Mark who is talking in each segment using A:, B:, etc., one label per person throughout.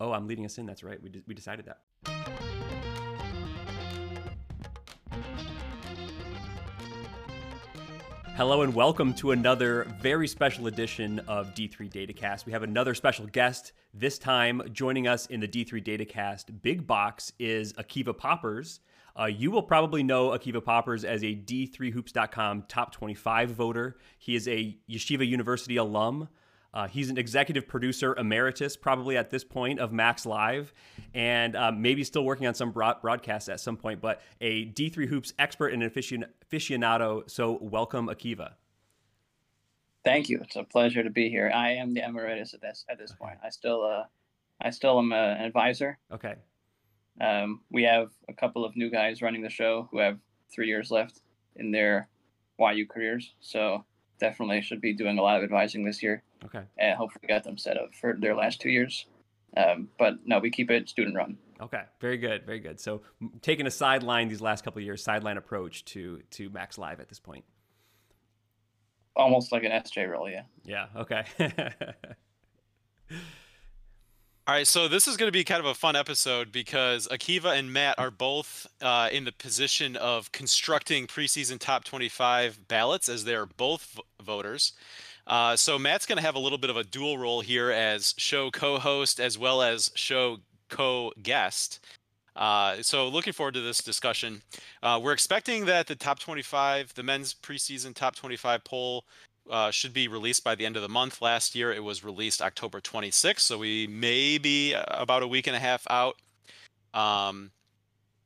A: Oh, I'm leading us in. That's right. We, we decided that. Hello and welcome to another very special edition of D3 Datacast. We have another special guest. This time, joining us in the D3 Datacast Big Box is Akiva Poppers. Uh, you will probably know Akiva Poppers as a D3Hoops.com top 25 voter. He is a Yeshiva University alum. Uh, he's an executive producer emeritus, probably at this point of Macs Live, and um, maybe still working on some broad- broadcasts at some point, but a D3 Hoops expert and aficionado. So, welcome, Akiva.
B: Thank you. It's a pleasure to be here. I am the emeritus at this at this okay. point. I still, uh, I still am a, an advisor.
A: Okay.
B: Um, we have a couple of new guys running the show who have three years left in their YU careers. So definitely should be doing a lot of advising this year.
A: Okay.
B: And hopefully got them set up for their last two years. Um, but no, we keep it student run.
A: Okay, very good, very good. So taking a sideline these last couple of years, sideline approach to to Macs Live at this point.
B: Almost like an SJ role, yeah.
A: Yeah. Okay.
C: All right, so this is going to be kind of a fun episode because Akiva and Matt are both uh, in the position of constructing preseason top 25 ballots as they're both voters. Uh, so Matt's going to have a little bit of a dual role here as show co-host as well as show co-guest. Uh, so looking forward to this discussion. Uh, we're expecting that the top 25, the men's preseason top 25 poll uh, should be released by the end of the month. Last year it was released October 26th, so we may be about a week and a half out. Um,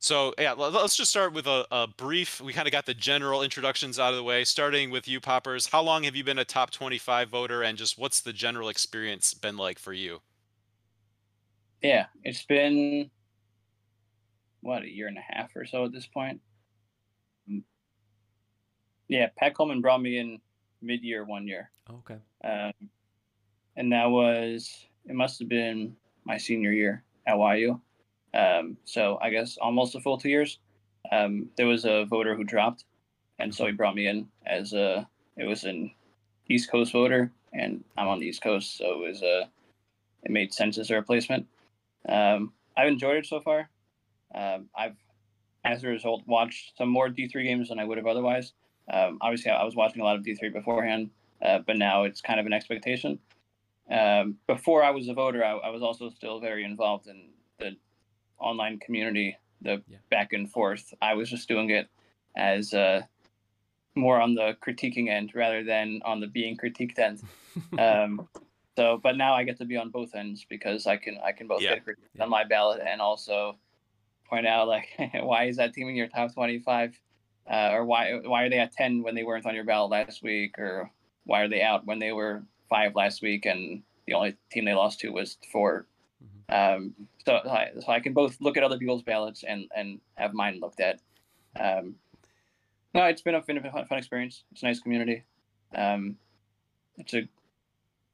C: so yeah, let's just start with a, a brief. We kind of got the general introductions out of the way. Starting with you, Poppers. How long have you been a top 25 voter, and just what's the general experience been like for you?
B: Yeah, it's been what a year and a half or so at this point. Mm. Yeah, Pat Coleman brought me in mid-year one year.
A: Okay.
B: Um, and that was it must have been my senior year at YU. Um, so I guess almost a full two years. Um, there was a voter who dropped, and so he brought me in as a. It was an East Coast voter, and I'm on the East Coast, so it was a. It made sense as a replacement. Um, I've enjoyed it so far. Um, I've, as a result, watched some more D3 games than I would have otherwise. Um, obviously, I was watching a lot of D3 beforehand, uh, but now it's kind of an expectation. Um, before I was a voter, I, I, was also still very involved in the online community, the yeah. back and forth. I was just doing it as uh, more on the critiquing end rather than on the being critiqued end. um, so, but now I get to be on both ends because I can I can both yeah. get critiqued yeah. on my ballot and also point out like why is that team in your top twenty five uh, or why why are they at 10 when they weren't on your ballot last week or why are they out when they were five last week and the only team they lost to was 4 mm-hmm. um, so, so I can both look at other people's ballots and and have mine looked at. Um, no it's been a fun, fun experience. It's a nice community. Um, it's a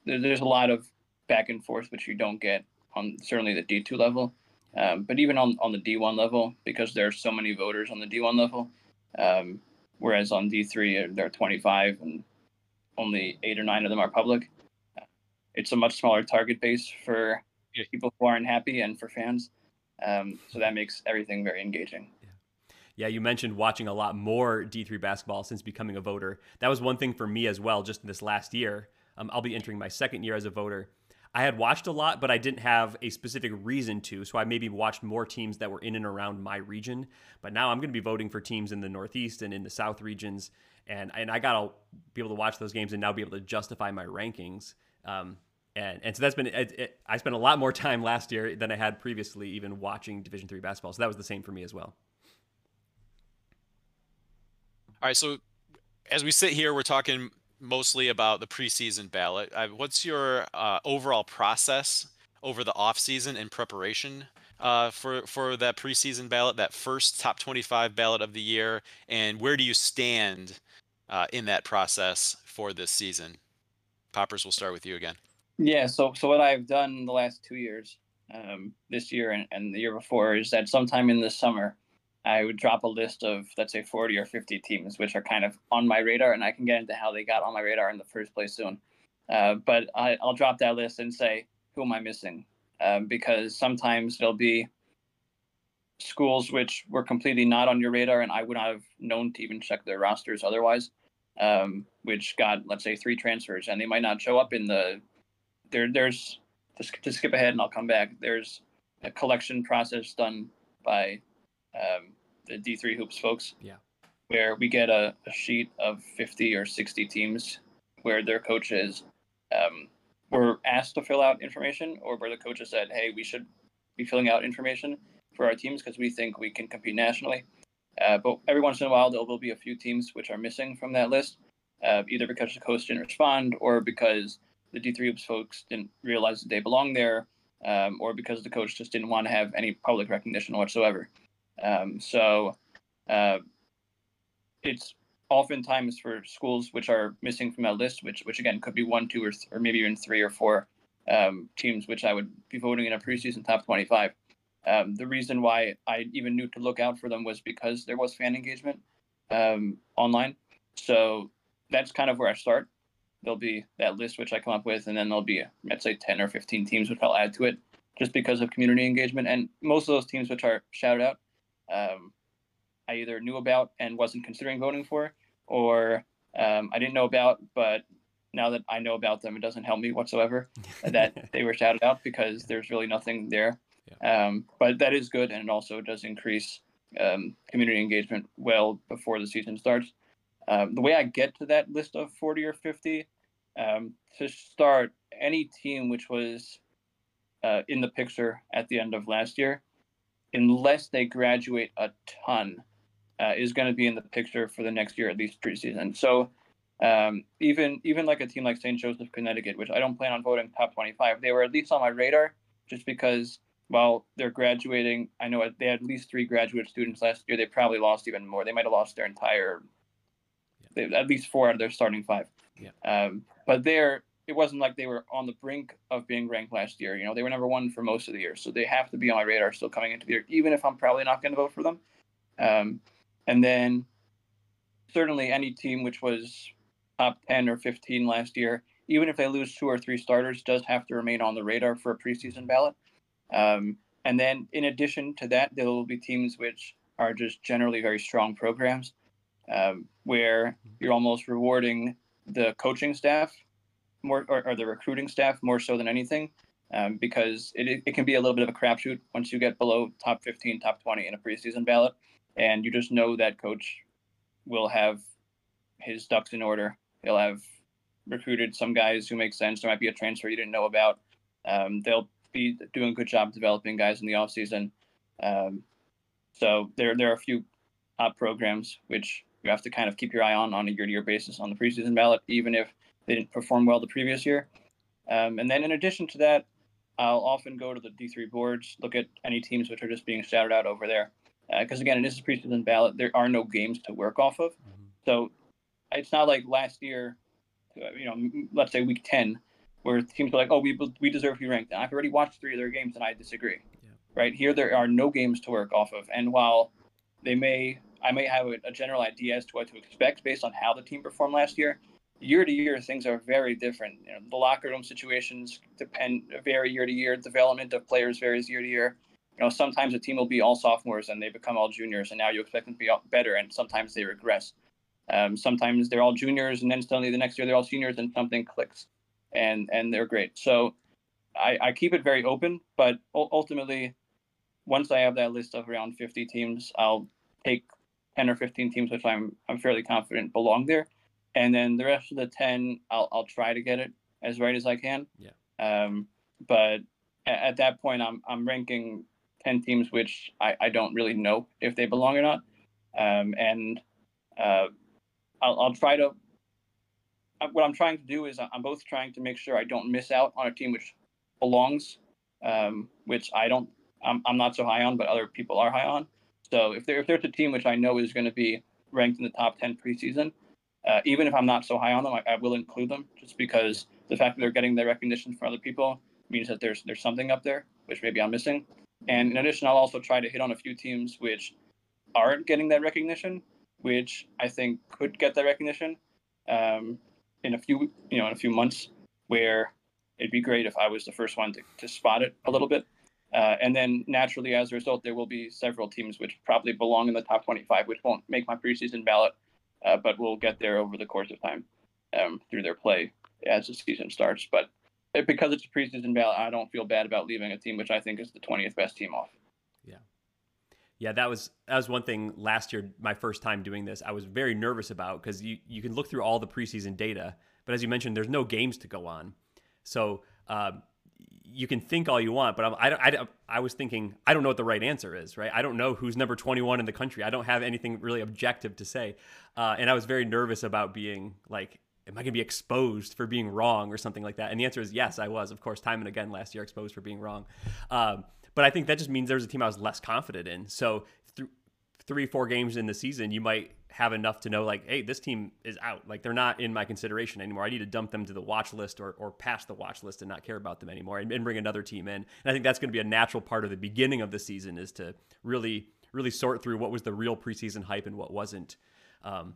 B: there's a lot of back and forth which you don't get on certainly the D2 level um, but even on, on the D1 level because there are so many voters on the D1 level um, whereas on D3, there are 25 and only eight or nine of them are public. It's a much smaller target base for people who aren't happy and for fans. Um, so that makes everything very engaging.
A: Yeah. you mentioned watching a lot more D3 basketball since becoming a voter. That was one thing for me as well, just this last year. Um, I'll be entering my second year as a voter. I had watched a lot, but I didn't have a specific reason to. So I maybe watched more teams that were in and around my region. But now I'm going to be voting for teams in the Northeast and in the South regions. And, and I got to be able to watch those games and now be able to justify my rankings. Um, and, and so that's been it, it, I spent a lot more time last year than I had previously, even watching Division three basketball. So that was the same for me as well.
C: All right, so as we sit here, we're talking mostly about the preseason ballot. Uh, what's your uh, overall process over the offseason in preparation uh, for for that preseason ballot, that first top 25 ballot of the year, and where do you stand uh, in that process for this season? Poppers, we'll start with you again.
B: Yeah. So so what I've done the last two years, um, this year and, and the year before, is that sometime in the summer. I would drop a list of let's say 40 or 50 teams, which are kind of on my radar, and I can get into how they got on my radar in the first place soon. Uh, but I, will drop that list and say, who am I missing? um, because sometimes there'll be schools which were completely not on your radar, and I would not have known to even check their rosters otherwise, um, which got let's say three transfers, and they might not show up in the there. There's to, to skip ahead, and I'll come back. There's a collection process done by um, the D3 Hoops folks.
A: Yeah.
B: Where we get a, a, sheet of 50 or 60 teams where their coaches um, were asked to fill out information or where the coaches said, hey, we should be filling out information for our teams because we think we can compete nationally. Uh, but every once in a while, there will be a few teams which are missing from that list, uh, either because the coach didn't respond or because the D3 Hoops folks didn't realize that they belong there, um, or because the coach just didn't want to have any public recognition whatsoever. Um, so uh, it's oftentimes for schools which are missing from that list, which which again could be one, two, or, th- or maybe even three or four um, teams, which I would be voting in a preseason top 25. Um, the reason why I even knew to look out for them was because there was fan engagement um, online. So that's kind of where I start. There'll be that list which I come up with, and then there'll be let's say 10 or 15 teams which I'll add to it just because of community engagement. And most of those teams which are shouted out, um, I either knew about and wasn't considering voting for, or um, I didn't know about, but now that I know about them, it doesn't help me whatsoever that they were shouted out because there's really nothing there. Yeah. Um, but that is good, and it also does increase um, community engagement well before the season starts. Um, the way I get to that list of 40 or 50, um, to start, any team which was uh, in the picture at the end of last year, unless they graduate a ton, uh, is going to be in the picture for the next year, at least preseason. So um, even even like a team like St. Joseph, Connecticut, which I don't plan on voting top 25, they were at least on my radar just because while they're graduating, I know they had at least three graduate students last year. They probably lost even more. They might have lost their entire. They, at least four out of their starting five.
A: Yeah.
B: Um, but there, it wasn't like they were on the brink of being ranked last year. You know, they were number one for most of the year, so they have to be on my radar still coming into the year, even if I'm probably not going to vote for them. Um, and then certainly any team which was top 10 or 15 last year, even if they lose two or three starters, does have to remain on the radar for a preseason ballot. Um, and then in addition to that, there will be teams which are just generally very strong programs um, where you're almost rewarding the coaching staff more or, or the recruiting staff more so than anything um, because it, it can be a little bit of a crapshoot once you get below top 15, top 20 in a preseason ballot and you just know that coach will have his ducks in order. He'll have recruited some guys who make sense. There might be a transfer you didn't know about. Um, they'll be doing a good job developing guys in the offseason. Um, so there, there are a few top programs which you have to kind of keep your eye on on a year-to-year basis on the preseason ballot, even if they didn't perform well the previous year. Um, and then in addition to that, I'll often go to the D3 boards, look at any teams which are just being shouted out over there because uh, again, it is a preseason ballot. There are no games to work off of, mm-hmm. so it's not like last year. Uh, you know, let's say week ten, where teams are like, "Oh, we we deserve to be ranked." And I've already watched three of their games, and I disagree. Yeah. Right here, there are no games to work off of, and while they may, I may have a, a general idea as to what to expect based on how the team performed last year. Year to year, things are very different. You know, the locker room situations depend vary year to year. Development of players varies year to year you know, sometimes a team will be all sophomores and they become all juniors, and now you expect them to be better, and sometimes they regress. Um, sometimes they're all juniors, and then suddenly the next year they're all seniors, and something clicks, and and they're great. So I, I keep it very open, but ultimately, once I have that list of around 50 teams, I'll take 10 or 15 teams which I'm I'm fairly confident belong there, and then the rest of the 10, I'll I'll try to get it as right as I can.
A: Yeah.
B: Um, but at, at that point, I'm I'm ranking 10 teams which I, I don't really know if they belong or not. Um, and uh, I'll, I'll try to, uh, what I'm trying to do is I'm both trying to make sure I don't miss out on a team which belongs, um, which I don't, I'm, I'm not so high on, but other people are high on. So if, there, if there's a team which I know is going to be ranked in the top 10 preseason, uh, even if I'm not so high on them, I, I, will include them just because the fact that they're getting their recognition from other people means that there's there's something up there which maybe I'm missing. And in addition, I'll also try to hit on a few teams which aren't getting that recognition, which I think could get that recognition um, in a few, you know, in a few months, where it'd be great if I was the first one to, to spot it a little bit. Uh, and then naturally, as a result, there will be several teams which probably belong in the top 25, which won't make my preseason ballot, uh, but will get there over the course of time um, through their play as the season starts. But because it's a preseason ballot, I don't feel bad about leaving a team which I think is the 20th best team off.
A: Yeah. Yeah, that was that was one thing last year. My first time doing this, I was very nervous about because you you can look through all the preseason data, but as you mentioned, there's no games to go on, so um, you can think all you want. But I'm, I I I was thinking I don't know what the right answer is, right? I don't know who's number 21 in the country. I don't have anything really objective to say, uh, and I was very nervous about being like am I going to be exposed for being wrong or something like that? And the answer is yes, I was, of course, time and again last year exposed for being wrong. Um, but I think that just means there's a team I was less confident in. So th- three, four games in the season, you might have enough to know like, hey, this team is out. Like they're not in my consideration anymore. I need to dump them to the watch list or, or past the watch list and not care about them anymore and, and bring another team in. And I think that's going to be a natural part of the beginning of the season is to really, really sort through what was the real preseason hype and what wasn't. Um,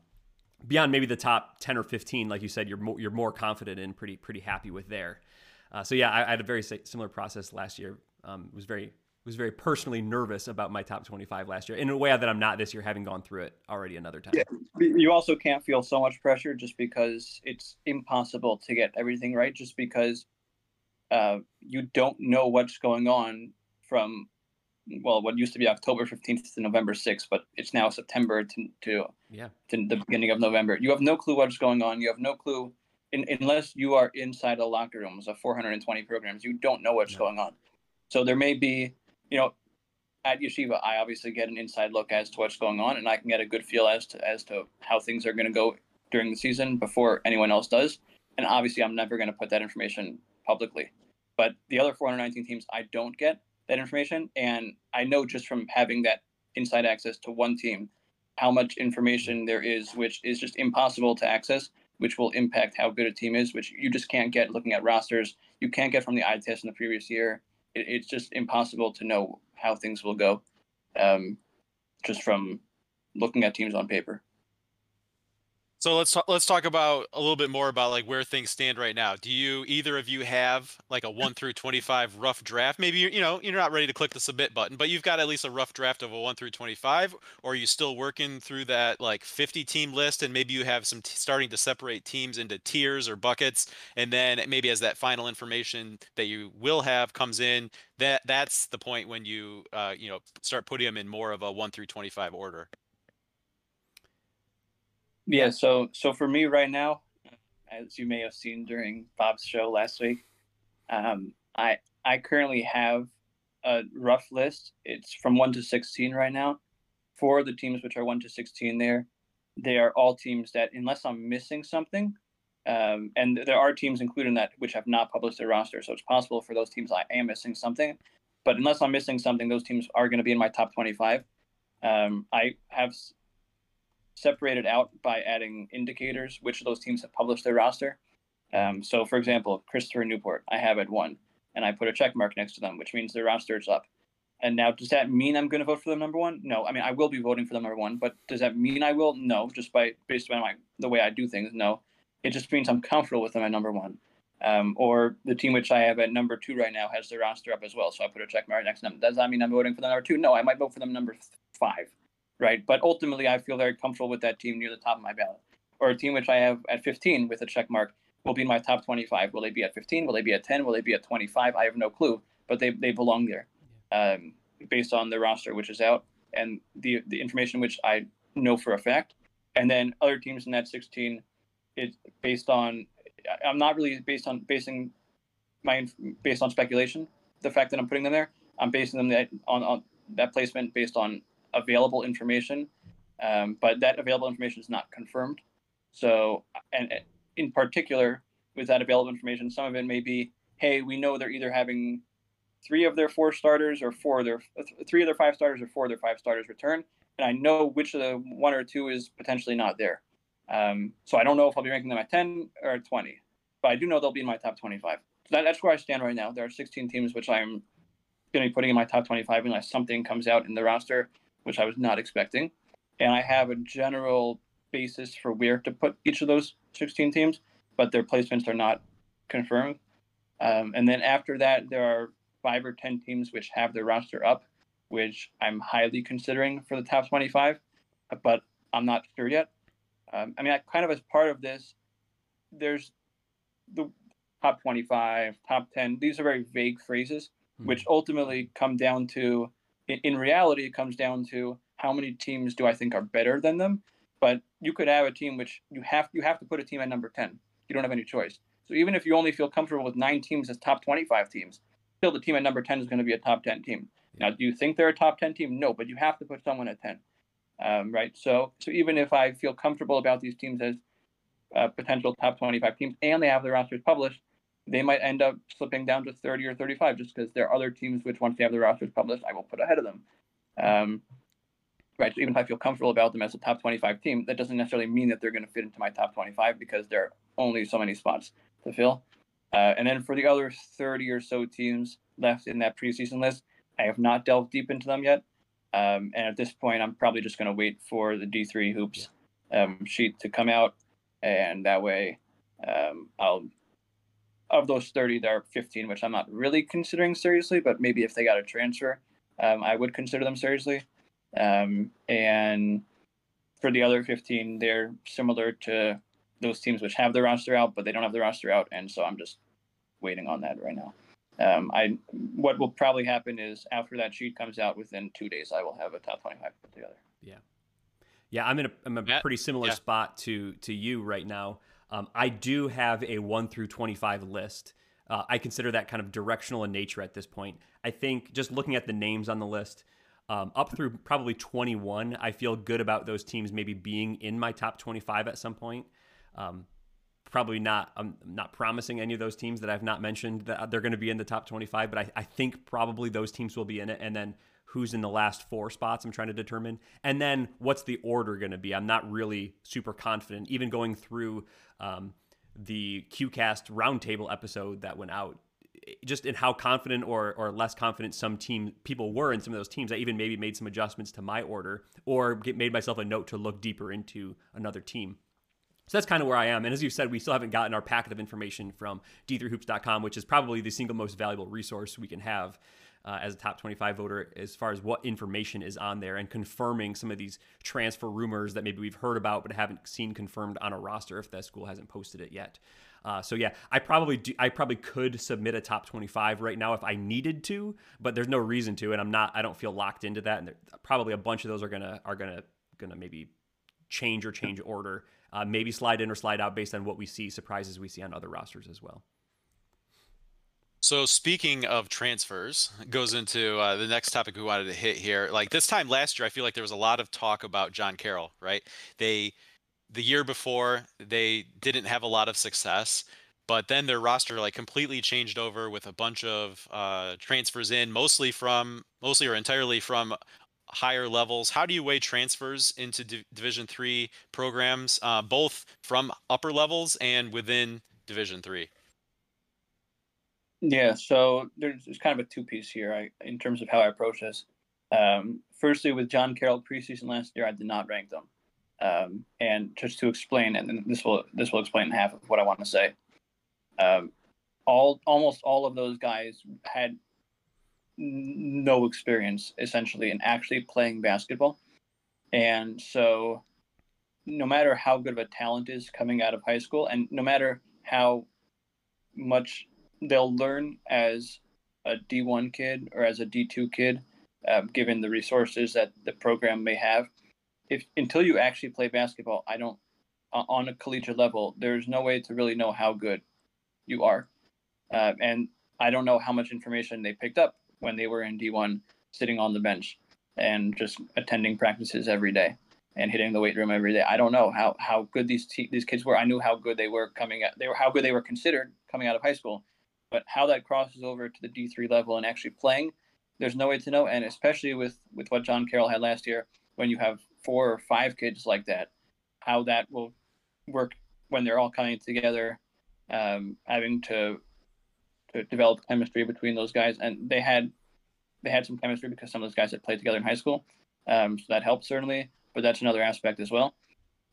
A: beyond maybe the top 10 or 15 like you said you're more, you're more confident and pretty pretty happy with there uh, so yeah I, I, had a very similar process last year um, was very was very personally nervous about my top 25 last year in a way that I'm not this year having gone through it already another time. Yeah.
B: You also can't feel so much pressure just because it's impossible to get everything right just because uh, you don't know what's going on from well, what used to be October 15th to November 6th, but it's now September to, to,
A: yeah.
B: to the beginning of November. You have no clue what's going on. You have no clue, in, unless you are inside the locker rooms of 420 programs, you don't know what's going on. So there may be, you know, at Yeshiva, I obviously get an inside look as to what's going on, and I can get a good feel as to as to how things are going to go during the season before anyone else does. And obviously, I'm never going to put that information publicly. But the other 419 teams, I don't get that information. And I know just from having that inside access to one team how much information there is, which is just impossible to access, which will impact how good a team is, which you just can't get looking at rosters. You can't get from the eye test in the previous year. It, it's just impossible to know how things will go um, just from looking at teams on paper.
C: So let's talk, let's talk about a little bit more about like where things stand right now. Do you either of you have like a 1 through 25 rough draft? Maybe you you know, you're not ready to click the submit button, but you've got at least a rough draft of a 1 through 25 or are you still working through that like 50 team list and maybe you have some t- starting to separate teams into tiers or buckets and then maybe as that final information that you will have comes in, that that's the point when you uh, you know, start putting them in more of a 1 through 25 order.
B: Yeah, so so for me right now, as you may have seen during Bob's show last week, um, I I currently have a rough list. It's from one to sixteen right now. Four of the teams which are one to sixteen there, they are all teams that unless I'm missing something, um, and there are teams included in that which have not published their roster. So it's possible for those teams I am missing something. But unless I'm missing something, those teams are going to be in my top 25. Um, I have separated out by adding indicators which of those teams have published their roster. Um, so, for example, Christopher Newport, I have at one, and I put a check mark next to them, which means their roster is up. And now, does that mean I'm going to vote for them number one? No. I mean, I will be voting for them number one, but does that mean I will? No. Just by based on my the way I do things, no. It just means I'm comfortable with them at number one. Um, or the team which I have at number two right now has their roster up as well, so I put a check mark next to them. Does that mean I'm voting for them number two? No, I might vote for them number five right? But ultimately, I feel very comfortable with that team near the top of my ballot. Or a team which I have at 15 with a check mark will be my top 25. Will they be at 15? Will they be at 10? Will they be at 25? I have no clue, but they, they belong there um, based on the roster which is out and the, the information which I know for a fact. And then other teams in that 16 is based on, I'm not really based on basing my based on speculation. The fact that I'm putting them there, I'm basing them on, on that placement based on available information, um, but that available information is not confirmed. So, and in particular, with that available information, some of it may be, hey, we know they're either having three of their four starters or four of their three of their five starters or four of their five starters return, and I know which of the one or two is potentially not there. Um, so I don't know if I'll be ranking them at 10 or 20, but I do know they'll be in my top 25. So that, that's where I stand right now. There are 16 teams which I'm going to be putting in my top 25 unless something comes out in the roster which I was not expecting. And I have a general basis for where to put each of those 16 teams, but their placements are not confirmed. Um, and then after that, there are five or 10 teams which have their roster up, which I'm highly considering for the top 25, but I'm not sure yet. Um, I mean, I kind of as part of this, there's the top 25, top 10. These are very vague phrases, mm-hmm. which ultimately come down to, in, in reality, it comes down to how many teams do I think are better than them. But you could have a team which you have you have to put a team at number 10. You don't have any choice. So even if you only feel comfortable with nine teams as top 25 teams, still the team at number 10 is going to be a top 10 team. Now, do you think they're a top 10 team? No, but you have to put someone at 10. Um, right. So, so even if I feel comfortable about these teams as uh, potential top 25 teams and they have their rosters published, they might end up slipping down to 30 or 35 just because there are other teams which, once they have their rosters published, I will put ahead of them. Um, right. So even if I feel comfortable about them as a top 25 team, that doesn't necessarily mean that they're going to fit into my top 25 because there are only so many spots to fill. Uh, and then for the other 30 or so teams left in that preseason list, I have not delved deep into them yet. Um, and at this point, I'm probably just going to wait for the D3 hoops um, sheet to come out, and that way, um, I'll of those 30, there are 15 which I'm not really considering seriously, but maybe if they got a transfer, um, I would consider them seriously. Um, and for the other 15, they're similar to those teams which have their roster out, but they don't have their roster out, and so I'm just waiting on that right now. Um, I what will probably happen is after that sheet comes out within two days, I will have a top 25 put together.
A: Yeah, yeah, I'm in a, I'm a pretty similar yeah. spot to to you right now. Um, I do have a one through 25 list. Uh, I consider that kind of directional in nature at this point. I think just looking at the names on the list, um, up through probably 21, I feel good about those teams maybe being in my top 25 at some point. Um, probably not I'm not promising any of those teams that I've not mentioned that they're going to be in the top 25, but I, I think probably those teams will be in it. And then who's in the last four spots I'm trying to determine. And then what's the order going to be? I'm not really super confident. Even going through um, the QCast roundtable episode that went out, just in how confident or, or less confident some team people were in some of those teams. I even maybe made some adjustments to my order or get, made myself a note to look deeper into another team. So that's kind of where I am. And as you said, we still haven't gotten our packet of information from d3hoops.com, which is probably the single most valuable resource we can have uh, as a top 25 voter as far as what information is on there and confirming some of these transfer rumors that maybe we've heard about but haven't seen confirmed on a roster if that school hasn't posted it yet. Uh, so yeah, I probably do, I probably could submit a top 25 right now if I needed to, but there's no reason to, and I'm not. I don't feel locked into that, and probably a bunch of those are gonna are gonna gonna maybe change or change order uh, maybe slide in or slide out based on what we see, surprises we see on other rosters as well.
C: So speaking of transfers, goes into uh, the next topic we wanted to hit here. Like this time last year, I feel like there was a lot of talk about John Carroll. Right? They the year before they didn't have a lot of success, but then their roster like completely changed over with a bunch of uh, transfers in, mostly from mostly or entirely from higher levels how do you weigh transfers into D- division three programs uh, both from upper levels and within division three
B: yeah so there's, there's kind of a two piece here I, in terms of how i approach this. Um, firstly with john carroll preseason last year i did not rank them. Um, and just to explain and this will this will explain half of what i want to say. Um, all almost all of those guys had no experience essentially in actually playing basketball. And so no matter how good of a talent is coming out of high school and no matter how much they'll learn as a D1 kid or as a D2 kid, uh, given the resources that the program may have, if until you actually play basketball, I don't uh, on a collegiate level, there's no way to really know how good you are. Uh, and I don't know how much information they picked up when they were in D1 sitting on the bench and just attending practices every day and hitting the weight room every day. I don't know how how good these te- these kids were. I knew how good they were coming at they were how good they were considered coming out of high school, but how that crosses over to the D3 level and actually playing, there's no way to know. And especially with with what John Carroll had last year, when you have four or five kids like that, how that will work when they're all coming together, um, having to to develop chemistry between those guys, and they had they had some chemistry because some of those guys had played together in high school, um, so that helped certainly. But that's another aspect as well.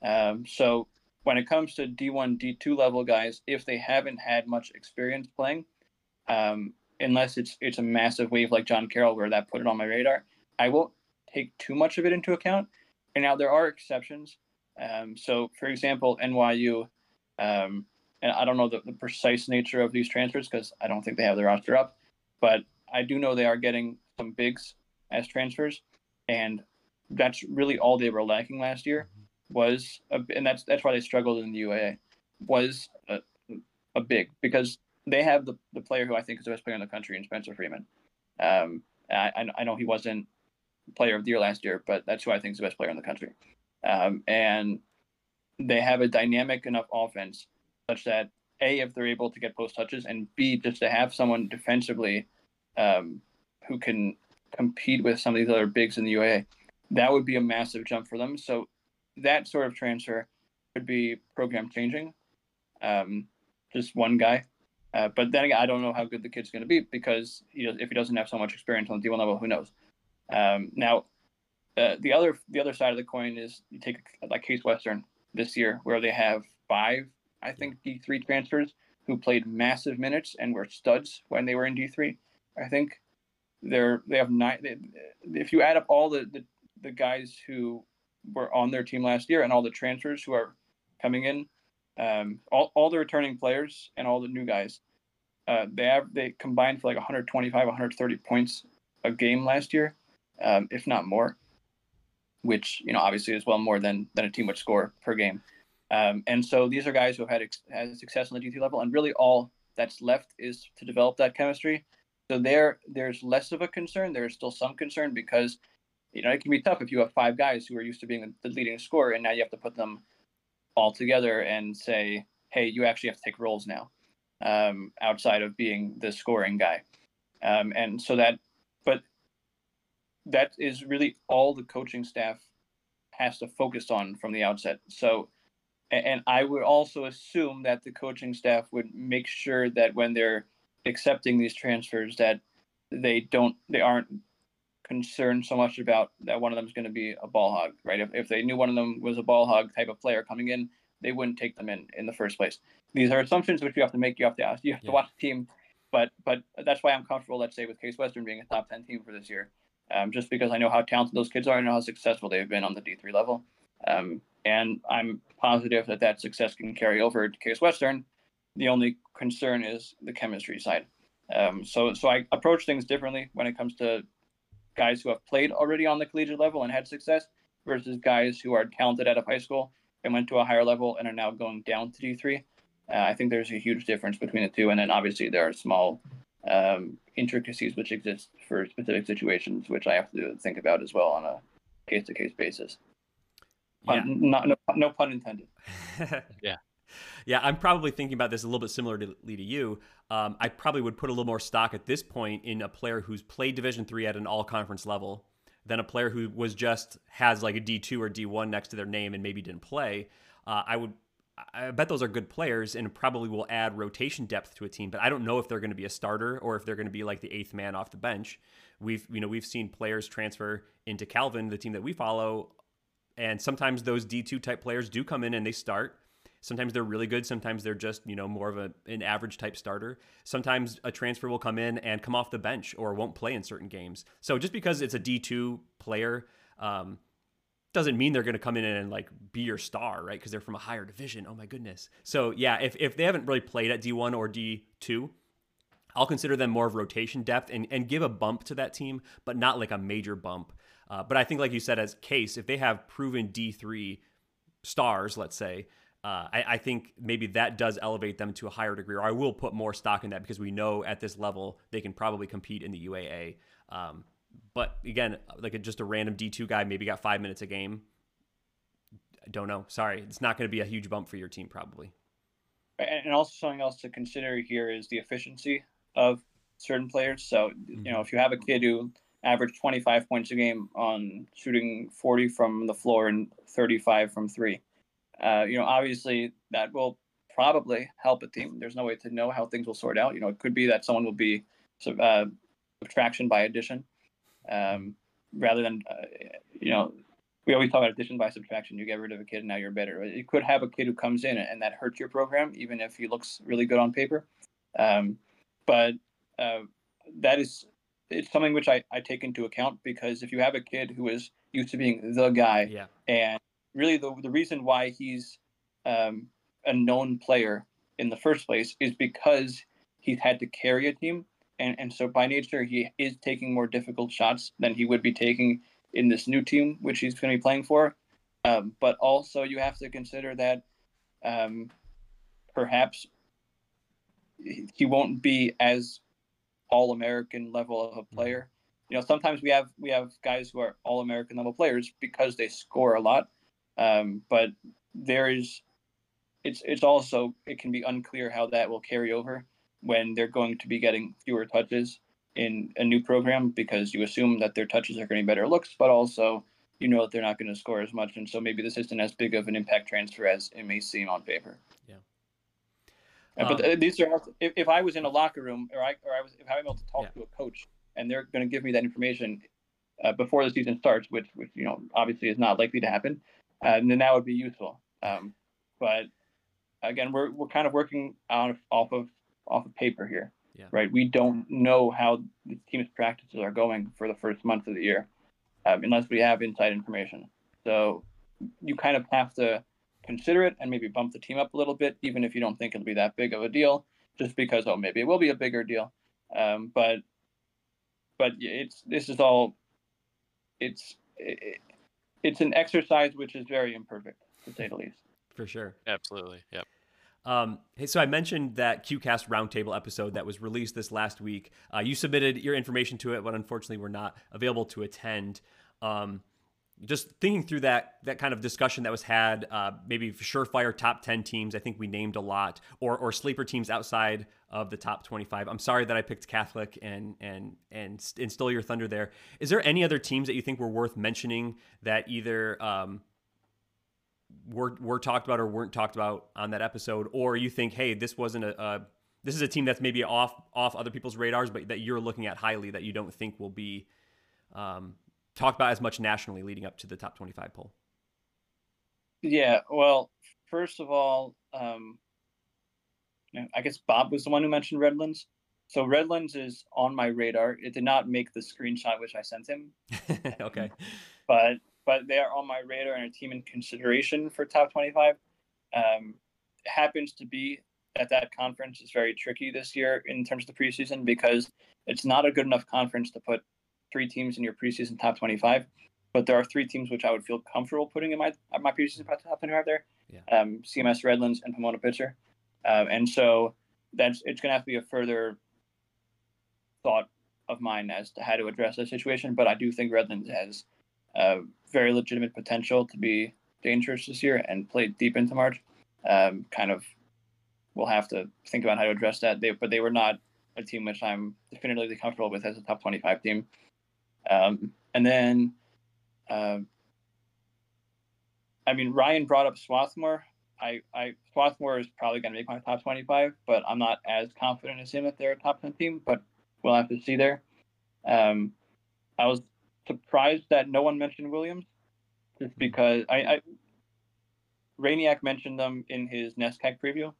B: Um, so when it comes to D1, D2 level guys, if they haven't had much experience playing, um, unless it's it's a massive wave like John Carroll where that put it on my radar. I won't take too much of it into account. And now there are exceptions. Um, so, for example, NYU, um, and I don't know the, the precise nature of these transfers because I don't think they have the roster up, but I do know they are getting some bigs as transfers, and that's really all they were lacking last year was, a, and that's that's why they struggled in the UAA, was a, a big because they have the, the player who I think is the best player in the country in Spencer Freedman. Um, I, I know he wasn't player of the year last year, but that's who I think is the best player in the country. Um, and they have a dynamic enough offense such that a if they're able to get post touches and b just to have someone defensively um, who can compete with some of these other bigs in the UAA, that would be a massive jump for them. So that sort of transfer could be program changing. Um, just one guy. Uh, but then again, I don't know how good the kid's going to be because he does, if he doesn't have so much experience on the D1 level, who knows? Um, now, uh, the other the other side of the coin is you take like Case Western this year, where they have five, I think D3 transfers who played massive minutes and were studs when they were in D3. I think they're they have nine. They, if you add up all the, the the guys who were on their team last year and all the transfers who are coming in, um, all, all the returning players and all the new guys, uh, they have they combined for like 125, 130 points a game last year, um, if not more, which you know obviously is well more than than a team would score per game. Um, and so these are guys who have had ex- had success on the D3 level, and really all that's left is to develop that chemistry. So there, there's less of a concern. There's still some concern because, you know, it can be tough if you have five guys who are used to being the leading scorer, and now you have to put them all together and say, hey, you actually have to take roles now, um, outside of being the scoring guy. Um, and so that, but that is really all the coaching staff has to focus on from the outset. So, and I would also assume that the coaching staff would make sure that when they're accepting these transfers, that they don't, they aren't concerned so much about that one of them is going to be a ball hog, right? If, if they knew one of them was a ball hog type of player coming in, they wouldn't take them in in the first place. These are assumptions which you have to make. You have to ask. You have yeah. to watch the team, but but that's why I'm comfortable. Let's say with Case Western being a top ten team for this year, um, just because I know how talented those kids are. I know how successful they've been on the D3 level, um, and I'm positive that that success can carry over to Case Western. The only concern is the chemistry side. Um, so so I approach things differently when it comes to guys who have played already on the collegiate level and had success versus guys who are talented out of high school and went to a higher level and are now going down to D3. Uh, I think there's a huge difference between the two. And then obviously there are small um, intricacies which exist for specific situations, which I have to think about as well on a case to case basis. Yeah. Pun, not, no, no pun intended.
C: yeah.
A: Yeah, I'm probably thinking about this a little bit similarly to you. Um, I probably would put a little more stock at this point in a player who's played Division three at an all conference level than a player who was just has like a D2 or D1 next to their name and maybe didn't play. Uh, I would I bet those are good players and probably will add rotation depth to a team, but I don't know if they're going to be a starter or if they're going to be like the eighth man off the bench. We've you know we've seen players transfer into Calvin, the team that we follow, and sometimes those D2 type players do come in and they start. Sometimes they're really good. Sometimes they're just, you know, more of a, an average type starter. Sometimes a transfer will come in and come off the bench or won't play in certain games. So just because it's a D2 player um, doesn't mean they're going to come in and like be your star, right? Because they're from a higher division. Oh my goodness. So yeah, if, if they haven't really played at D1 or D2, I'll consider them more of rotation depth and, and give a bump to that team, but not like a major bump. Uh, but I think, like you said, as case, if they have proven D3 stars, let's say, uh, I, I, think maybe that does elevate them to a higher degree, or I will put more stock in that because we know at this level they can probably compete in the UAA. Um, but again, like a, just a random D2 guy, maybe got five minutes a game. I don't know. Sorry, it's not going to be a huge bump for your team, probably.
B: And also something else to consider here is the efficiency of certain players. So mm-hmm. you know, if you have a kid who averaged 25 points a game on shooting 40 from the floor and 35 from three uh, you know, obviously that will probably help a team. There's no way to know how things will sort out. You know, it could be that someone will be uh, subtraction by addition, um, rather than uh, you know, we always talk about addition by subtraction. You get rid of a kid and now you're better. You could have a kid who comes in and that hurts your program, even if he looks really good on paper. Um, but uh, that is it's something which I, I take into account because if you have a kid who is used to being the guy,
A: Yeah.
B: and really the the reason why he's um, a known player in the first place is because he's had to carry a team, and and so by nature he is taking more difficult shots than he would be taking in this new team which he's going to be playing for. Um, but also you have to consider that um, perhaps he won't be as all American level of a player. You know, sometimes we have we have guys who are all American level players because they score a lot. Um, but there is it's it's also it can be unclear how that will carry over when they're going to be getting fewer touches in a new program because you assume that their touches are going to be better looks, but also you know that they're not going to score as much, and so maybe this isn't as big of an impact transfer as it may seem on paper.
A: Yeah.
B: Uh, but
A: Um,
B: these are also, if, if I was in a locker room or I or I was if I'm able to talk
A: Yeah.
B: to a coach and they're going to give me that information uh, before the season starts, which which you know obviously is not likely to happen, uh, then that would be useful. Um, but again, we're we're kind of working out of, off of off of paper here,
A: Yeah.
B: right? We don't know how the team's practices are going for the first month of the year, um, unless we have inside information. So you kind of have to consider it and maybe bump the team up a little bit, even if you don't think it'll be that big of a deal, just because oh maybe it will be a bigger deal. Um, but but it's this is all it's it, it's an exercise which is very imperfect to say the least.
A: For sure.
C: Absolutely. Yep.
A: Um, hey, so I mentioned that QCast roundtable episode that was released this last week. Uh, you submitted your information to it, but unfortunately, we're not available to attend. Um, just thinking through that that kind of discussion that was had, uh, maybe surefire top ten teams. I think we named a lot, or or sleeper teams outside of the top twenty five. I'm sorry that I picked Catholic and and and and your thunder there. Is there any other teams that you think were worth mentioning that either um, were were talked about or weren't talked about on that episode, or you think, hey, this wasn't a, a this is a team that's maybe off off other people's radars, but that you're looking at highly that you don't think will be um, talked about as much nationally leading up to the top 25 poll.
B: Yeah, well, first of all, um, I guess Bob was the one who mentioned Redlands. So Redlands is on my radar. It did not make the screenshot which I sent him,
A: okay.
B: but but they are on my radar and a team in consideration for top 25. Um, happens to be that that conference is very tricky this year in terms of the preseason because it's not a good enough conference to put three teams in your preseason top 25. But there are three teams which I would feel comfortable putting in my my preseason top 25 there.
A: Yeah.
B: Um, CMS Redlands and Pomona Pitzer. Um, and so that's it's going to have to be a further thought of mine as to how to address that situation. But I do think Redlands has uh, very legitimate potential to be dangerous this year and play deep into March. Um, kind of, we'll have to think about how to address that. They, but they were not a team which I'm definitively comfortable with as a top 25 team. Um, and then, uh, I mean, Ryan brought up Swarthmore. I, I Swarthmore is probably going to make my top 25, but I'm not as confident as him that they're a top 10 team. But we'll have to see there. Um, I was surprised that no one mentioned Williams, just because I, I Rainiac mentioned them in his NESCAC preview,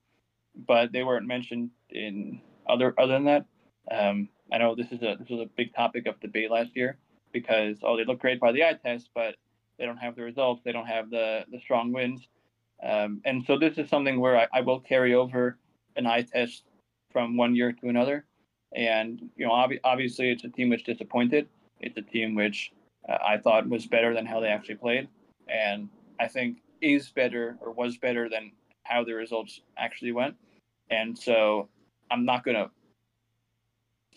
B: but they weren't mentioned in other other than that. Um, I know this is a this was a big topic of debate last year because oh they look great by the eye test, but they don't have the results, they don't have the the strong wins, um, and so this is something where I, I will carry over an eye test from one year to another, and you know ob- obviously it's a team which disappointed. It's a team which uh, I thought was better than how they actually played, and I think is better or was better than how the results actually went. And so I'm not going to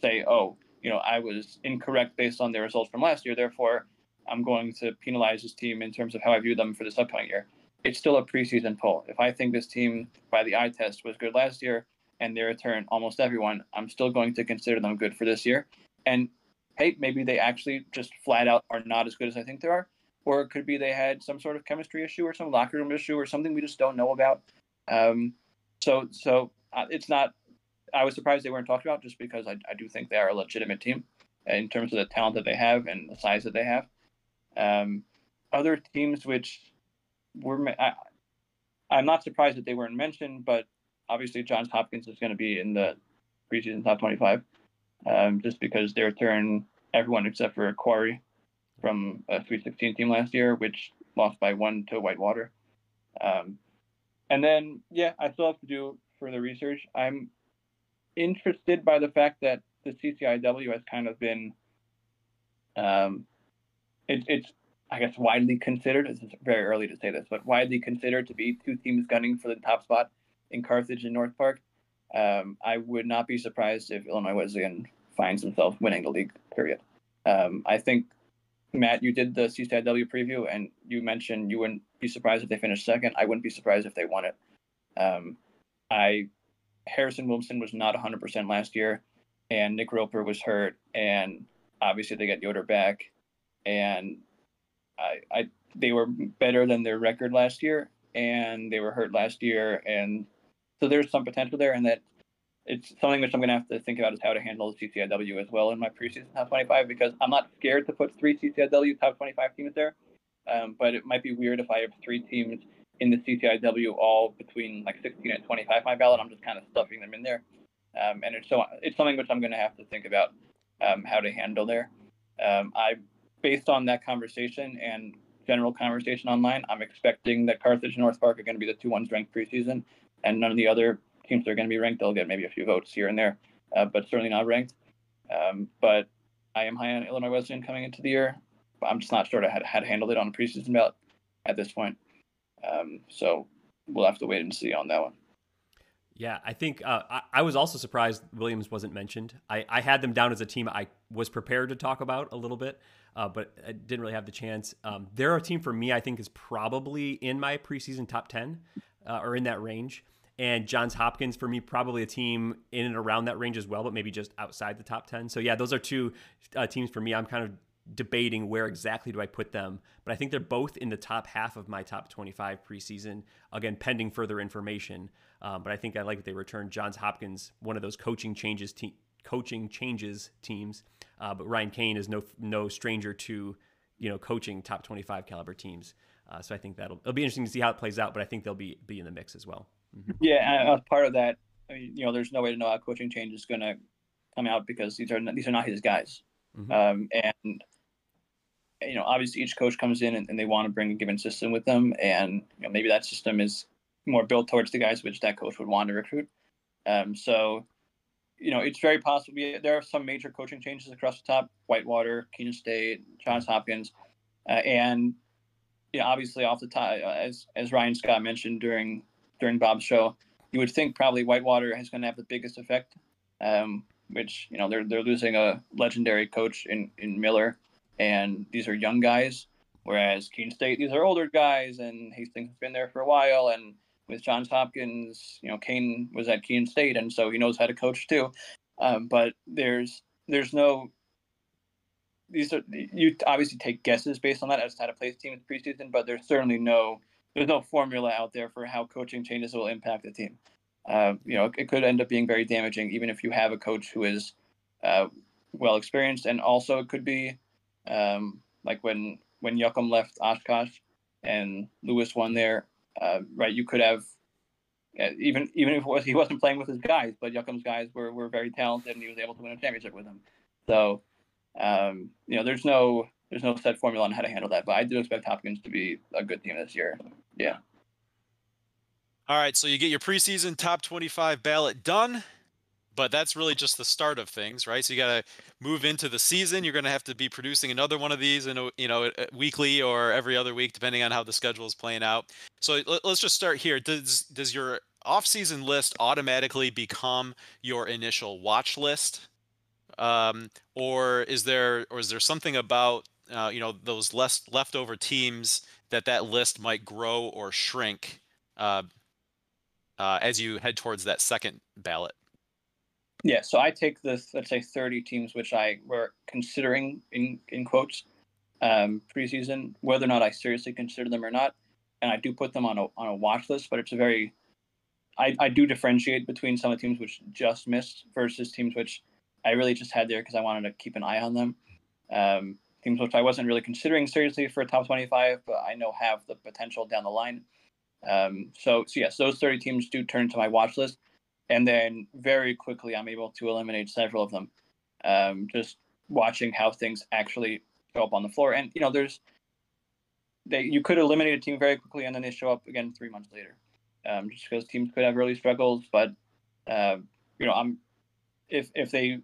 B: say, oh, you know, I was incorrect based on the results from last year. Therefore, I'm going to penalize this team in terms of how I view them for this upcoming year. It's still a preseason poll. If I think this team by the eye test was good last year and they return almost everyone, I'm still going to consider them good for this year. And hey, maybe they actually just flat out are not as good as I think they are or it could be they had some sort of chemistry issue or some locker room issue or something we just don't know about. Um, so, so uh, it's not. I was surprised they weren't talked about just because I, I do think they are a legitimate team in terms of the talent that they have and the size that they have. Um, other teams which were, I, I'm not surprised that they weren't mentioned, but obviously Johns Hopkins is going to be in the preseason top 25. um, just because they return everyone except for Quarry from a 316 team last year, which lost by one to Whitewater. Um, and then, yeah, I still have to do further research. I'm interested by the fact that the CCIW has kind of been, um, it, it's I guess widely considered. It's very early to say this, but widely considered to be two teams gunning for the top spot in Carthage and North Park. Um, I would not be surprised if Illinois Wesleyan finds himself winning the league. Period. Um, I think Matt, you did the CCIW preview, and you mentioned you wouldn't be surprised if they finished second. I wouldn't be surprised if they won it. Um, I Harrison Williamson was not 100% last year, and Nick Roper was hurt, and obviously they get Yoder back, and I, I they were better than their record last year, and they were hurt last year, and so there's some potential there, and that it's something which I'm going to have to think about is how to handle the CCIW as well in my preseason top 25 because I'm not scared to put three CCIW top 25 teams there, um, but it might be weird if I have three teams in the CCIW all between like 16 and 25 my ballot. I'm just kind of stuffing them in there, um, and it's so it's something which I'm going to have to think about um, how to handle there. Um, I based on that conversation and general conversation online, I'm expecting that Carthage and North Park are going to be the two ones ranked preseason, and none of the other teams that are going to be ranked. They'll get maybe a few votes here and there, uh, but certainly not ranked. Um, but I am high on Illinois Wesleyan coming into the year. But I'm just not sure how to, how to handle it on a preseason ballot at this point. Um, so we'll have to wait and see on that one.
A: Yeah, I think uh, I, I, was also surprised Williams wasn't mentioned. I, I, had them down as a team I was prepared to talk about a little bit uh, but I didn't really have the chance. Um, they're a team for me, I think, is probably in my preseason top 10 uh, or in that range. And Johns Hopkins, for me, probably a team in and around that range as well, but maybe just outside the top 10. So, yeah, those are two uh, teams for me. I'm kind of debating where exactly do I put them, but I think they're both in the top half of my top 25 preseason. Again, pending further information. Um, but I think I like that they returned Johns Hopkins, one of those coaching changes te- coaching changes teams. Uh, but Ryan Cain is no no stranger to you know coaching top 25 caliber teams. Uh, so I think that'll it'll be interesting to see how it plays out. But I think they'll be be in the mix as well.
B: Mm-hmm. Yeah, as part of that, I mean, you know, there's no way to know how coaching change is going to come out because these are not, these are not his guys. Mm-hmm. Um, and you know, obviously each coach comes in and, and, they want to bring a given system with them, and you know, maybe that system is more built towards the guys which that coach would want to recruit. Um, so you know, it's very possible. There are some major coaching changes across the top: Whitewater, Keene State, Johns Hopkins, uh, and you know, obviously off the top, uh, as as Ryan Scott mentioned during during Bob's show, you would think probably Whitewater is going to have the biggest effect. Um, which you know they're they're losing a legendary coach in in Miller, and these are young guys. Whereas Keene State, these are older guys, and Hastings has been there for a while, and with Johns Hopkins, you know, Cain was at Keene State, and so he knows how to coach too. Um, but there's there's no these are you obviously take guesses based on that as to how to place teams preseason, but there's certainly no there's no formula out there for how coaching changes will impact the team. Uh, you know, it could end up being very damaging, even if you have a coach who is uh, well experienced, and also it could be um, like when when Juckem left Oshkosh and Lewis won there uh, right? You could have uh, even even if was, he wasn't playing with his guys, but Juckem's guys were, were very talented, and he was able to win a championship with them. So, um, you know, there's no there's no set formula on how to handle that, but I do expect Hopkins to be a good team this year. Yeah.
C: All right, so you get your preseason top 25 ballot done but that's really just the start of things, right? So you got to move into the season. You're going to have to be producing another one of these, in a, you know, weekly or every other week, depending on how the schedule is playing out. So let's just start here. Does does your off-season list automatically become your initial watch list, um, or is there or is there something about uh, you know those less leftover teams that that list might grow or shrink uh, uh, as you head towards that second ballot?
B: Yeah, so I take the let's say, 30 teams, which I were considering in in quotes um, preseason, whether or not I seriously consider them or not, and I do put them on a on a watch list. But it's a very, I, I do differentiate between some of the teams which just missed versus teams which I really just had there because I wanted to keep an eye on them. Um, teams which I wasn't really considering seriously for a top 25, but I know have the potential down the line. Um, so, so yes, those 30 teams do turn to my watch list and then very quickly I'm able to eliminate several of them. um, just watching how things actually show up on the floor. And you know, there's they you could eliminate a team very quickly and then they show up again three months later, um, just because teams could have early struggles. But uh, you know, I'm if if they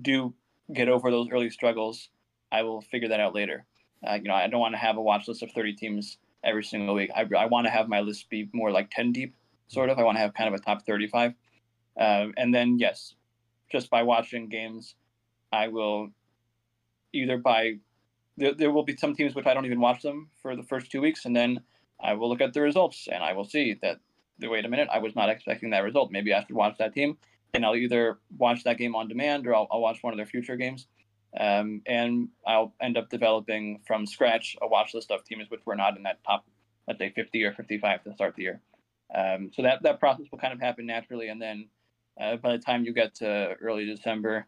B: do get over those early struggles, I will figure that out later. Uh, you know, I don't want to have a watch list of 30 teams every single week. I, I want to have my list be more like 10 deep, sort of. I want to have kind of a top 35. Uh, and then, yes, just by watching games, I will either by there, there will be some teams which I don't even watch them for the first two weeks, and then I will look at the results and I will see that. Wait a minute, I was not expecting that result. Maybe I should watch that team, and I'll either watch that game on demand or I'll, I'll watch one of their future games. Um, and I'll end up developing from scratch a watch list of teams which were not in that top, let's say 50 or 55 to start the year. Um, so that that process will kind of happen naturally, and then uh, by the time you get to early December,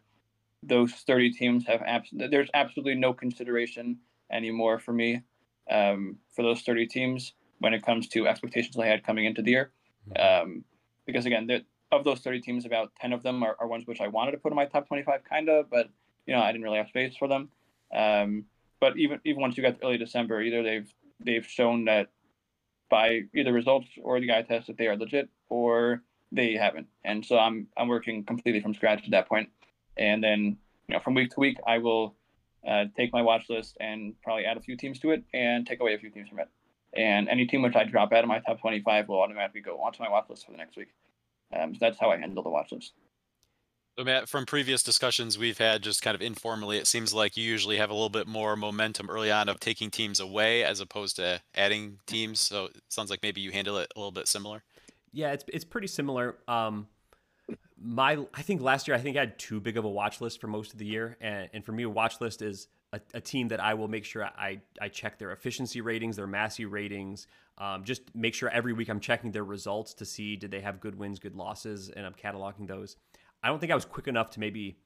B: those 30 teams have abs- there's absolutely no consideration anymore for me um, for those 30 teams when it comes to expectations I had coming into the year. Mm-hmm. Um, because again, of those 30 teams, about 10 of them are, are, ones which I wanted to put in my top 25, kind of, but you know I didn't really have space for them. Um, but even even once you get to early December, either they've they've shown that by either results or the eye test that they are legit, or they haven't. And so I'm I'm working completely from scratch at that point. and then you know from week to week I will uh, take my watch list and probably add a few teams to it and take away a few teams from it. And any team which I drop out of my top 25 will automatically go onto my watch list for the next week. Um, so that's how I handle the watch list.
C: So Matt, from previous discussions we've had, just kind of informally, it seems like you usually have a little bit more momentum early on of taking teams away as opposed to adding teams. So it sounds like maybe you handle it a little bit similar.
A: Yeah, it's it's pretty similar. Um, my I think last year I think I had too big of a watch list for most of the year, and, and for me a watch list is a, a, team that I will make sure I I check their efficiency ratings, their Massey ratings, um, just make sure every week I'm checking their results to see did they have good wins, good losses, and I'm cataloging those. I don't think I was quick enough to maybe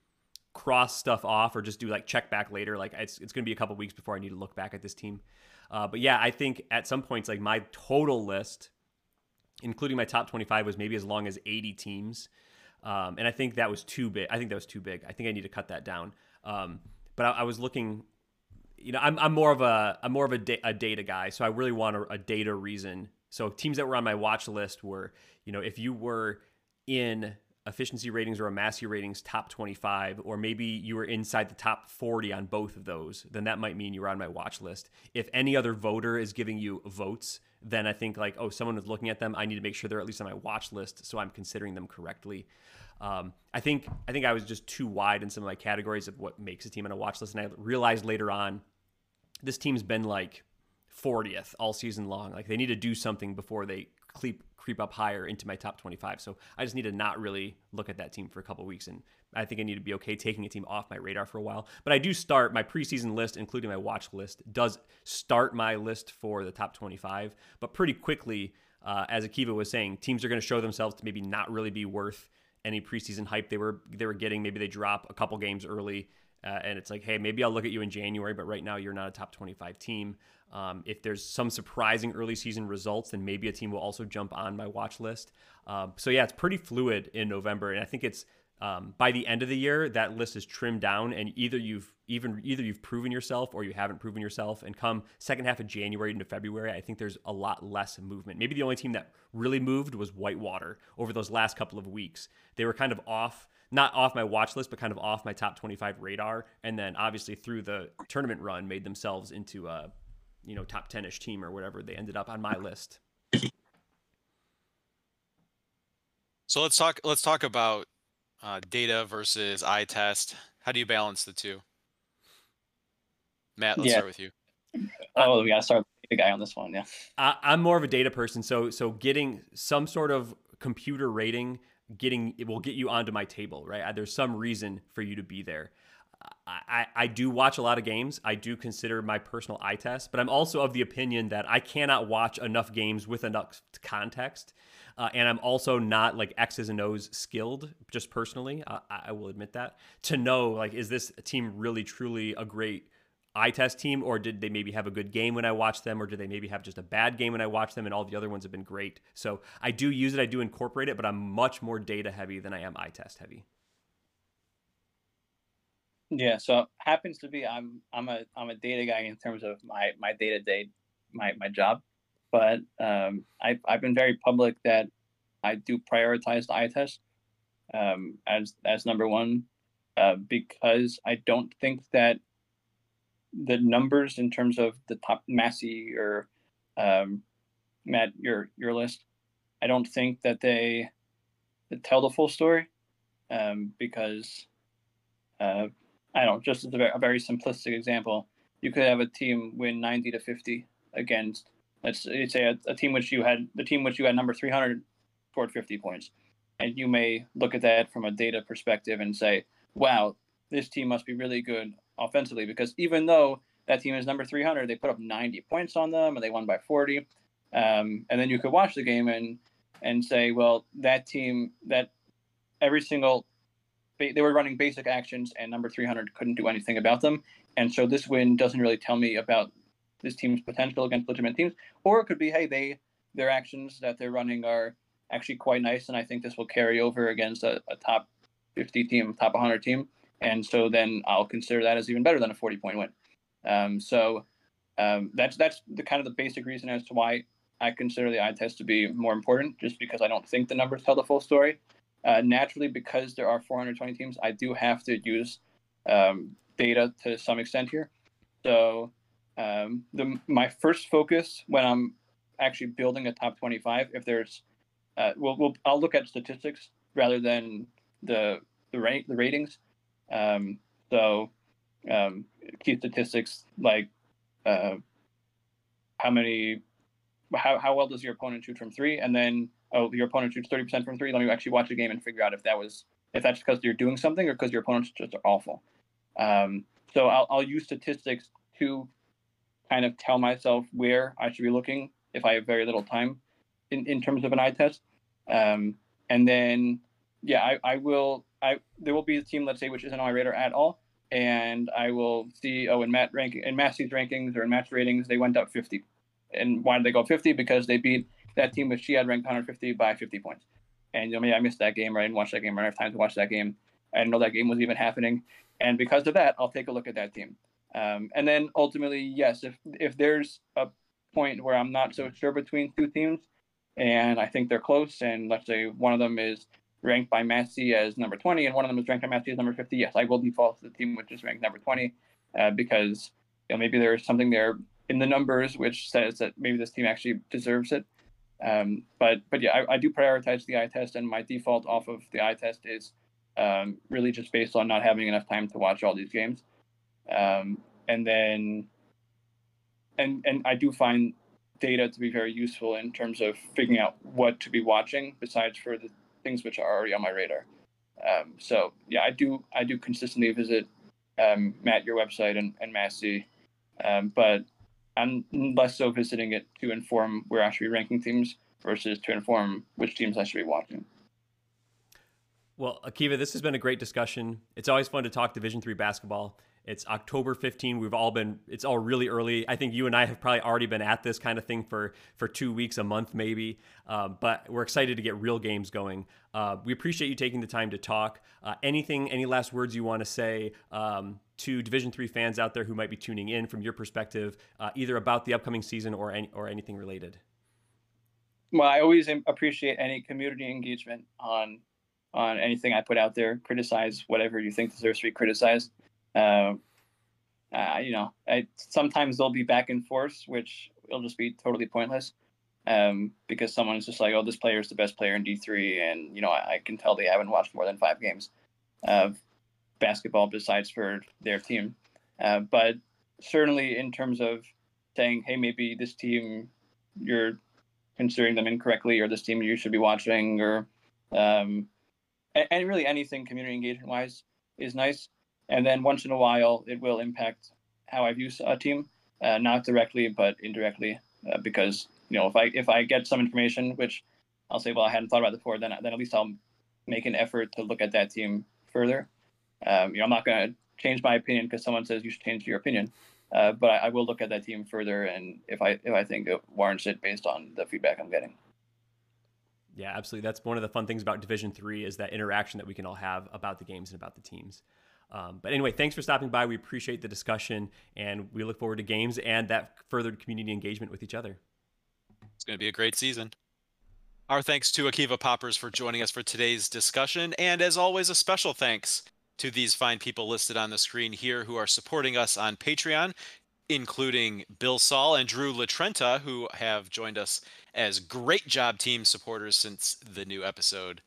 A: cross stuff off or just do like check back later. Like it's it's going to be a couple weeks before I need to look back at this team. Uh, but yeah, I think at some points like my total list, including my top 25, was maybe as long as 80 teams. Um, and I think that was too big. I think that was too big. I think I need to cut that down. Um, but I, I, was looking, you know, I'm, I'm more of a I'm more of a, da- a data guy, so I really want a, a, data reason. So teams that were on my watch list were, you know, if you were in efficiency ratings or a Massey ratings top 25, or maybe you were inside the top 40 on both of those, then that might mean you were on my watch list. If any other voter is giving you votes, then I think like, oh, someone is looking at them. I need to make sure they're at least on my watch list, so I'm considering them correctly. Um, I think I think I was just too wide in some of my categories of what makes a team on a watch list, and I realized later on, this team's been like 40th all season long. Like they need to do something before they creep creep up higher into my top 25. So I just need to not really look at that team for a couple weeks, and I think I need to be okay taking a team off my radar for a while. But I do start my preseason list, including my watch list, does start my list for the top 25, but pretty quickly. Uh, as Akiva was saying, teams are going to show themselves to maybe not really be worth any preseason hype they were they were getting. Maybe they drop a couple games early, uh, and it's like, hey, maybe I'll look at you in January, but right now you're not a top 25 team. Um, if there's some surprising early season results, then maybe a team will also jump on my watch list. Um, so yeah, it's pretty fluid in November, and I think it's um, by the end of the year that list is trimmed down, and either you've even either you've proven yourself or you haven't proven yourself. And come second half of January into February, I think there's a lot less movement. Maybe the only team that really moved was Whitewater over those last couple of weeks. They were kind of off, not off my watch list, but kind of off my top 25 radar. And then obviously through the tournament run, made themselves into a you know top 10ish team or whatever they ended up on my list.
C: So let's talk. Let's talk about uh, data versus eye test. How do you balance the two? Matt, let's yeah. start with you.
B: Oh, we gotta start with the guy on this one. Yeah,
A: I, I'm more of a data person, so so getting some sort of computer rating, getting it will get you onto my table, right? There's some reason for you to be there. I, I do watch a lot of games. I do consider my personal eye test, but I'm also of the opinion that I cannot watch enough games with enough context. Uh, and I'm also not like X's and O's skilled, just personally. Uh, I will admit that to know like, is this team really truly a great eye test team, or did they maybe have a good game when I watched them, or did they maybe have just a bad game when I watched them, and all the other ones have been great? So I do use it, I do incorporate it, but I'm much more data heavy than I am eye test heavy.
B: Yeah, so happens to be I'm I'm a I'm a data guy in terms of my my day to day my my job, but um, I've I've been very public that I do prioritize the eye test um, as as number one uh, because I don't think that the numbers in terms of the top Massey or um, Matt your your list, I don't think that they, they tell the full story um, because uh, I don't know, just as a very, a very simplistic example, you could have a team win 90 to 50 against let's say a, a team which you had the team which you had number 300 scored 50 points. And you may look at that from a data perspective and say wow this team must be really good offensively because even though that team is number 300 they put up 90 points on them and they won by 40 um, and then you could watch the game and and say well that team that every single they were running basic actions and number 300 couldn't do anything about them. And so this win doesn't really tell me about this team's potential against legitimate teams. Or it could be hey they their actions that they're running are actually quite nice and i think this will carry over against a, a top 50 team top 100 team. And so then i'll consider that as even better than a 40 point win. Um, so um, that's that's the kind of the basic reason as to why i consider the eye test to be more important just because i don't think the numbers tell the full story uh, naturally, because there are 420 teams, I do have to use um, data to some extent here. So um, the my first focus when I'm actually building a top 25, if there's, uh, we'll, we'll I'll look at statistics rather than the the rate the ratings. Um, so um, key statistics like uh, how many, how how well does your opponent shoot from three, and then oh, your opponent shoots 30% from three. Let me actually watch the game and figure out if that was if that's because you're doing something or because your opponents just are awful. Um, so I'll, I'll use statistics to kind of tell myself where I should be looking if I have very little time in, in terms of an eye test. Um, and then, yeah, I, I will, I, there will be a team, let's say, which isn't on my radar at all. And I will see, oh, in Matt ranking, in Massey's rankings or in match ratings, they went up 50. And why did they go 50? Because they beat that team which she had ranked 150 by 50 points. And you know, maybe I missed that game or I didn't watch that game or I have time to watch that game. I didn't know that game was even happening. And because of that, I'll take a look at that team. Um, and then ultimately, yes, if if there's a point where I'm not so sure between two teams, and I think they're close, and let's say one of them is ranked by Massey as number 20, and one of them is ranked by Massey as number 50, yes, I will default to the team which is ranked number 20, uh, because you know maybe there's something there in the numbers which says that maybe this team actually deserves it. Um, but but yeah, I, I, do prioritize the eye test, and my default off of the eye test is um, really just based on not having enough time to watch all these games. Um, and then and and I do find data to be very useful in terms of figuring out what to be watching besides for the things which are already on my radar. Um, so yeah, I do I do consistently visit um, Matt your website and, and Massey, um, but I'm less so visiting it to inform where I should be ranking teams versus to inform which teams I should be watching.
A: Well, Akiva, this has been a great discussion. It's always fun to talk Division three basketball. It's October 15. We've all been. It's all really early. I think you and I have probably already been at this kind of thing for for two weeks, a month maybe. Um, but we're excited to get real games going. Uh, we appreciate you taking the time to talk. Uh, anything, any last words you want to say um, to Division three fans out there who might be tuning in from your perspective, uh, either about the upcoming season or any, or anything related?
B: Well, I always appreciate any community engagement on on anything I put out there. Criticize whatever you think deserves to be criticized. Uh, uh, you know, I, sometimes they'll be back and forth, which will just be totally pointless. Um, because someone's just like, oh, this player is the best player in D3, and you know, I, I, can tell they haven't watched more than five games of basketball besides for their team. Uh, but certainly, in terms of saying, hey, maybe this team you're considering them incorrectly, or this team you should be watching, or um, and really anything community engagement wise is nice. And then once in a while, it will impact how I view a team, uh, not directly but indirectly, uh, because you know if I if I get some information which I'll say, well, I hadn't thought about before, then then at least I'll make an effort to look at that team further. Um, you know, I'm not going to change my opinion because someone says you should change your opinion, uh, but I, I, will look at that team further, and if I if I think it warrants it based on the feedback I'm getting.
A: Yeah, absolutely. That's one of the fun things about Division Three is that interaction that we can all have about the games and about the teams. Um, but anyway, thanks for stopping by. We appreciate the discussion, and we look forward to games and that furthered community engagement with each other.
C: It's going to be a great season. Our thanks to Akiva Poppers for joining us for today's discussion, and as always, a special thanks to these fine people listed on the screen here who are supporting us on Patreon, including Bill Saul and Drew Latrenta, who have joined us as great job team supporters since the new episode.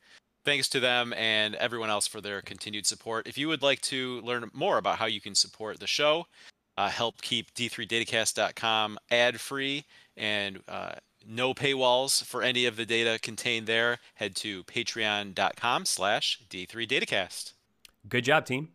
C: Thanks to them and everyone else for their continued support. If you would like to learn more about how you can support the show, uh, help keep d3datacast.com ad free and uh, no paywalls for any of the data contained there, head to patreon.com slash d3datacast.
A: Good job, team.